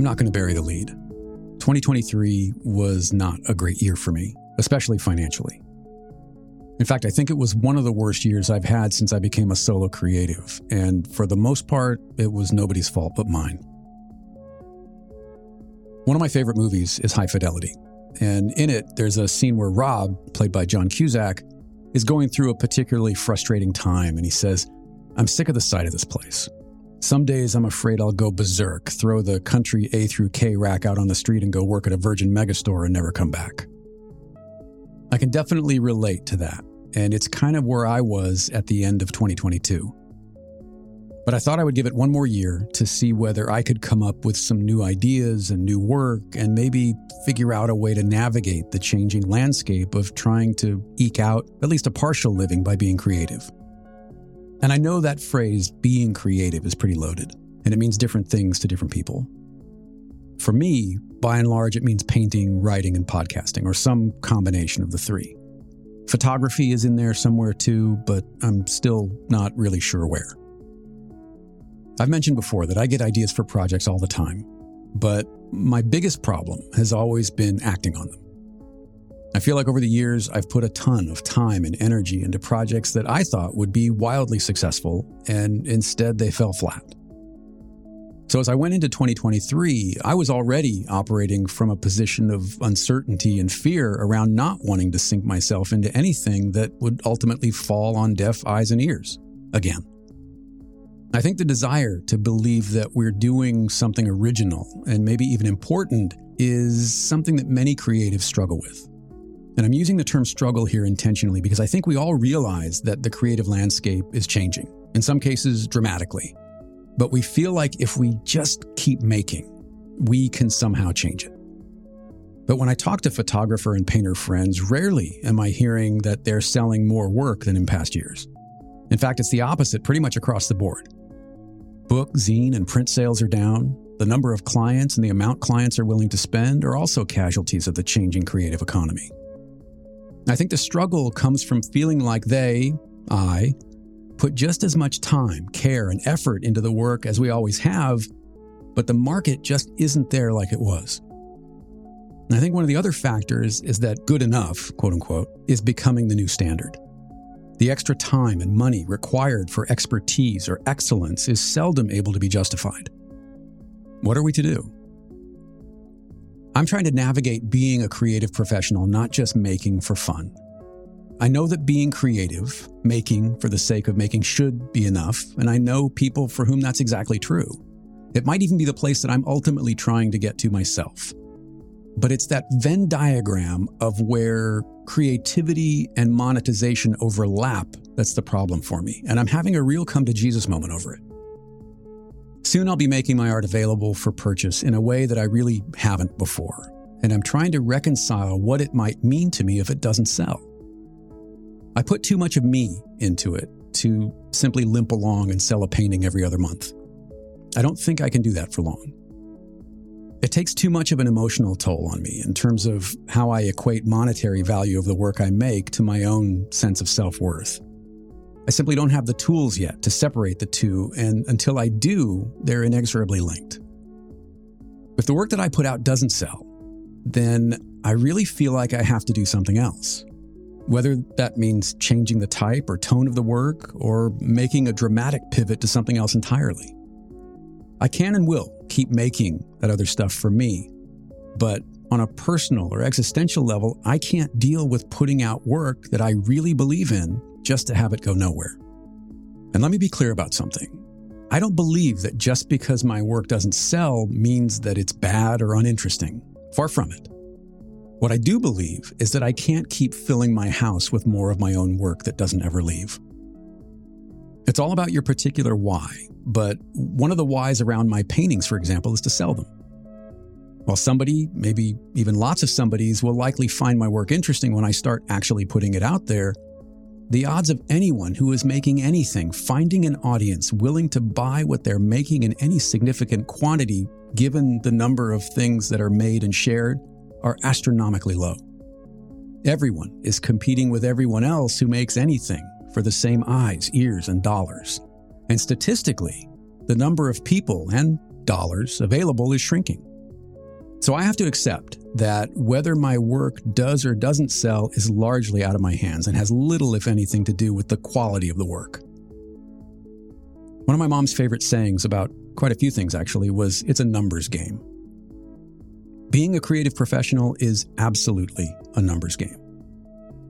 I'm not going to bury the lead. 2023 was not a great year for me, especially financially. In fact, I think it was one of the worst years I've had since I became a solo creative, and for the most part, it was nobody's fault but mine. One of my favorite movies is High Fidelity, and in it, there's a scene where Rob, played by John Cusack, is going through a particularly frustrating time, and he says, I'm sick of the sight of this place. Some days I'm afraid I'll go berserk, throw the country A through K rack out on the street and go work at a Virgin megastore and never come back. I can definitely relate to that and it's kind of where I was at the end of 2022. But I thought I would give it one more year to see whether I could come up with some new ideas and new work and maybe figure out a way to navigate the changing landscape of trying to eke out at least a partial living by being creative. And I know that phrase, being creative, is pretty loaded, and it means different things to different people. For me, by and large, it means painting, writing, and podcasting, or some combination of the three. Photography is in there somewhere too, but I'm still not really sure where. I've mentioned before that I get ideas for projects all the time, but my biggest problem has always been acting on them. I feel like over the years, I've put a ton of time and energy into projects that I thought would be wildly successful, and instead they fell flat. So, as I went into 2023, I was already operating from a position of uncertainty and fear around not wanting to sink myself into anything that would ultimately fall on deaf eyes and ears again. I think the desire to believe that we're doing something original and maybe even important is something that many creatives struggle with. And I'm using the term struggle here intentionally because I think we all realize that the creative landscape is changing, in some cases dramatically. But we feel like if we just keep making, we can somehow change it. But when I talk to photographer and painter friends, rarely am I hearing that they're selling more work than in past years. In fact, it's the opposite pretty much across the board. Book, zine, and print sales are down. The number of clients and the amount clients are willing to spend are also casualties of the changing creative economy. I think the struggle comes from feeling like they, I, put just as much time, care, and effort into the work as we always have, but the market just isn't there like it was. And I think one of the other factors is that good enough, quote unquote, is becoming the new standard. The extra time and money required for expertise or excellence is seldom able to be justified. What are we to do? I'm trying to navigate being a creative professional, not just making for fun. I know that being creative, making for the sake of making, should be enough, and I know people for whom that's exactly true. It might even be the place that I'm ultimately trying to get to myself. But it's that Venn diagram of where creativity and monetization overlap that's the problem for me, and I'm having a real come to Jesus moment over it. Soon I'll be making my art available for purchase in a way that I really haven't before, and I'm trying to reconcile what it might mean to me if it doesn't sell. I put too much of me into it to simply limp along and sell a painting every other month. I don't think I can do that for long. It takes too much of an emotional toll on me in terms of how I equate monetary value of the work I make to my own sense of self worth. I simply don't have the tools yet to separate the two, and until I do, they're inexorably linked. If the work that I put out doesn't sell, then I really feel like I have to do something else whether that means changing the type or tone of the work or making a dramatic pivot to something else entirely. I can and will keep making that other stuff for me, but on a personal or existential level, I can't deal with putting out work that I really believe in just to have it go nowhere. And let me be clear about something. I don't believe that just because my work doesn't sell means that it's bad or uninteresting. Far from it. What I do believe is that I can't keep filling my house with more of my own work that doesn't ever leave. It's all about your particular why, but one of the whys around my paintings, for example, is to sell them. While somebody, maybe even lots of somebodies, will likely find my work interesting when I start actually putting it out there, the odds of anyone who is making anything finding an audience willing to buy what they're making in any significant quantity, given the number of things that are made and shared, are astronomically low. Everyone is competing with everyone else who makes anything for the same eyes, ears, and dollars. And statistically, the number of people and dollars available is shrinking. So I have to accept that whether my work does or doesn't sell is largely out of my hands and has little, if anything, to do with the quality of the work. One of my mom's favorite sayings about quite a few things actually was it's a numbers game. Being a creative professional is absolutely a numbers game.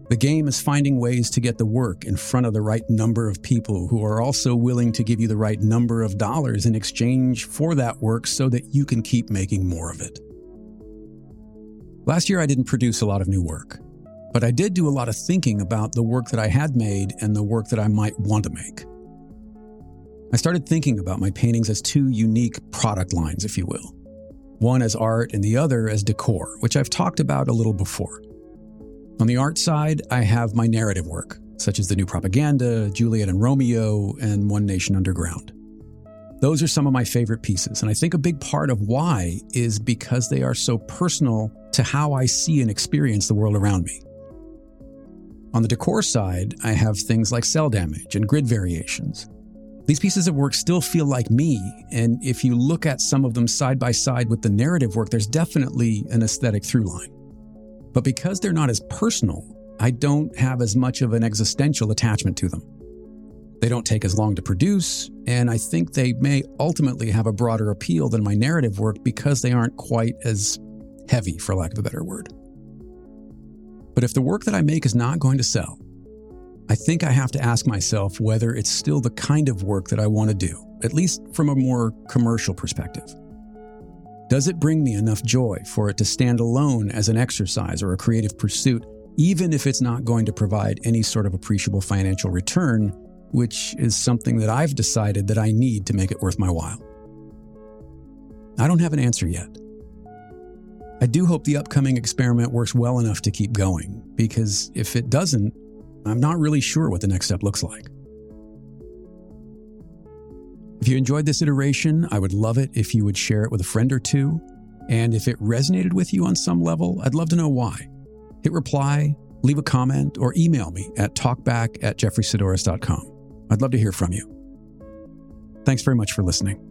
The game is finding ways to get the work in front of the right number of people who are also willing to give you the right number of dollars in exchange for that work so that you can keep making more of it. Last year, I didn't produce a lot of new work, but I did do a lot of thinking about the work that I had made and the work that I might want to make. I started thinking about my paintings as two unique product lines, if you will one as art and the other as decor, which I've talked about a little before. On the art side, I have my narrative work, such as The New Propaganda, Juliet and Romeo, and One Nation Underground. Those are some of my favorite pieces, and I think a big part of why is because they are so personal to how I see and experience the world around me. On the decor side, I have things like cell damage and grid variations. These pieces of work still feel like me, and if you look at some of them side by side with the narrative work, there's definitely an aesthetic through line. But because they're not as personal, I don't have as much of an existential attachment to them. They don't take as long to produce, and I think they may ultimately have a broader appeal than my narrative work because they aren't quite as heavy, for lack of a better word. But if the work that I make is not going to sell, I think I have to ask myself whether it's still the kind of work that I want to do, at least from a more commercial perspective. Does it bring me enough joy for it to stand alone as an exercise or a creative pursuit, even if it's not going to provide any sort of appreciable financial return, which is something that I've decided that I need to make it worth my while? I don't have an answer yet. I do hope the upcoming experiment works well enough to keep going, because if it doesn't, I'm not really sure what the next step looks like. If you enjoyed this iteration, I would love it if you would share it with a friend or two. And if it resonated with you on some level, I'd love to know why. Hit reply, leave a comment, or email me at talkback at jefferysaddoris.com. I'd love to hear from you. Thanks very much for listening.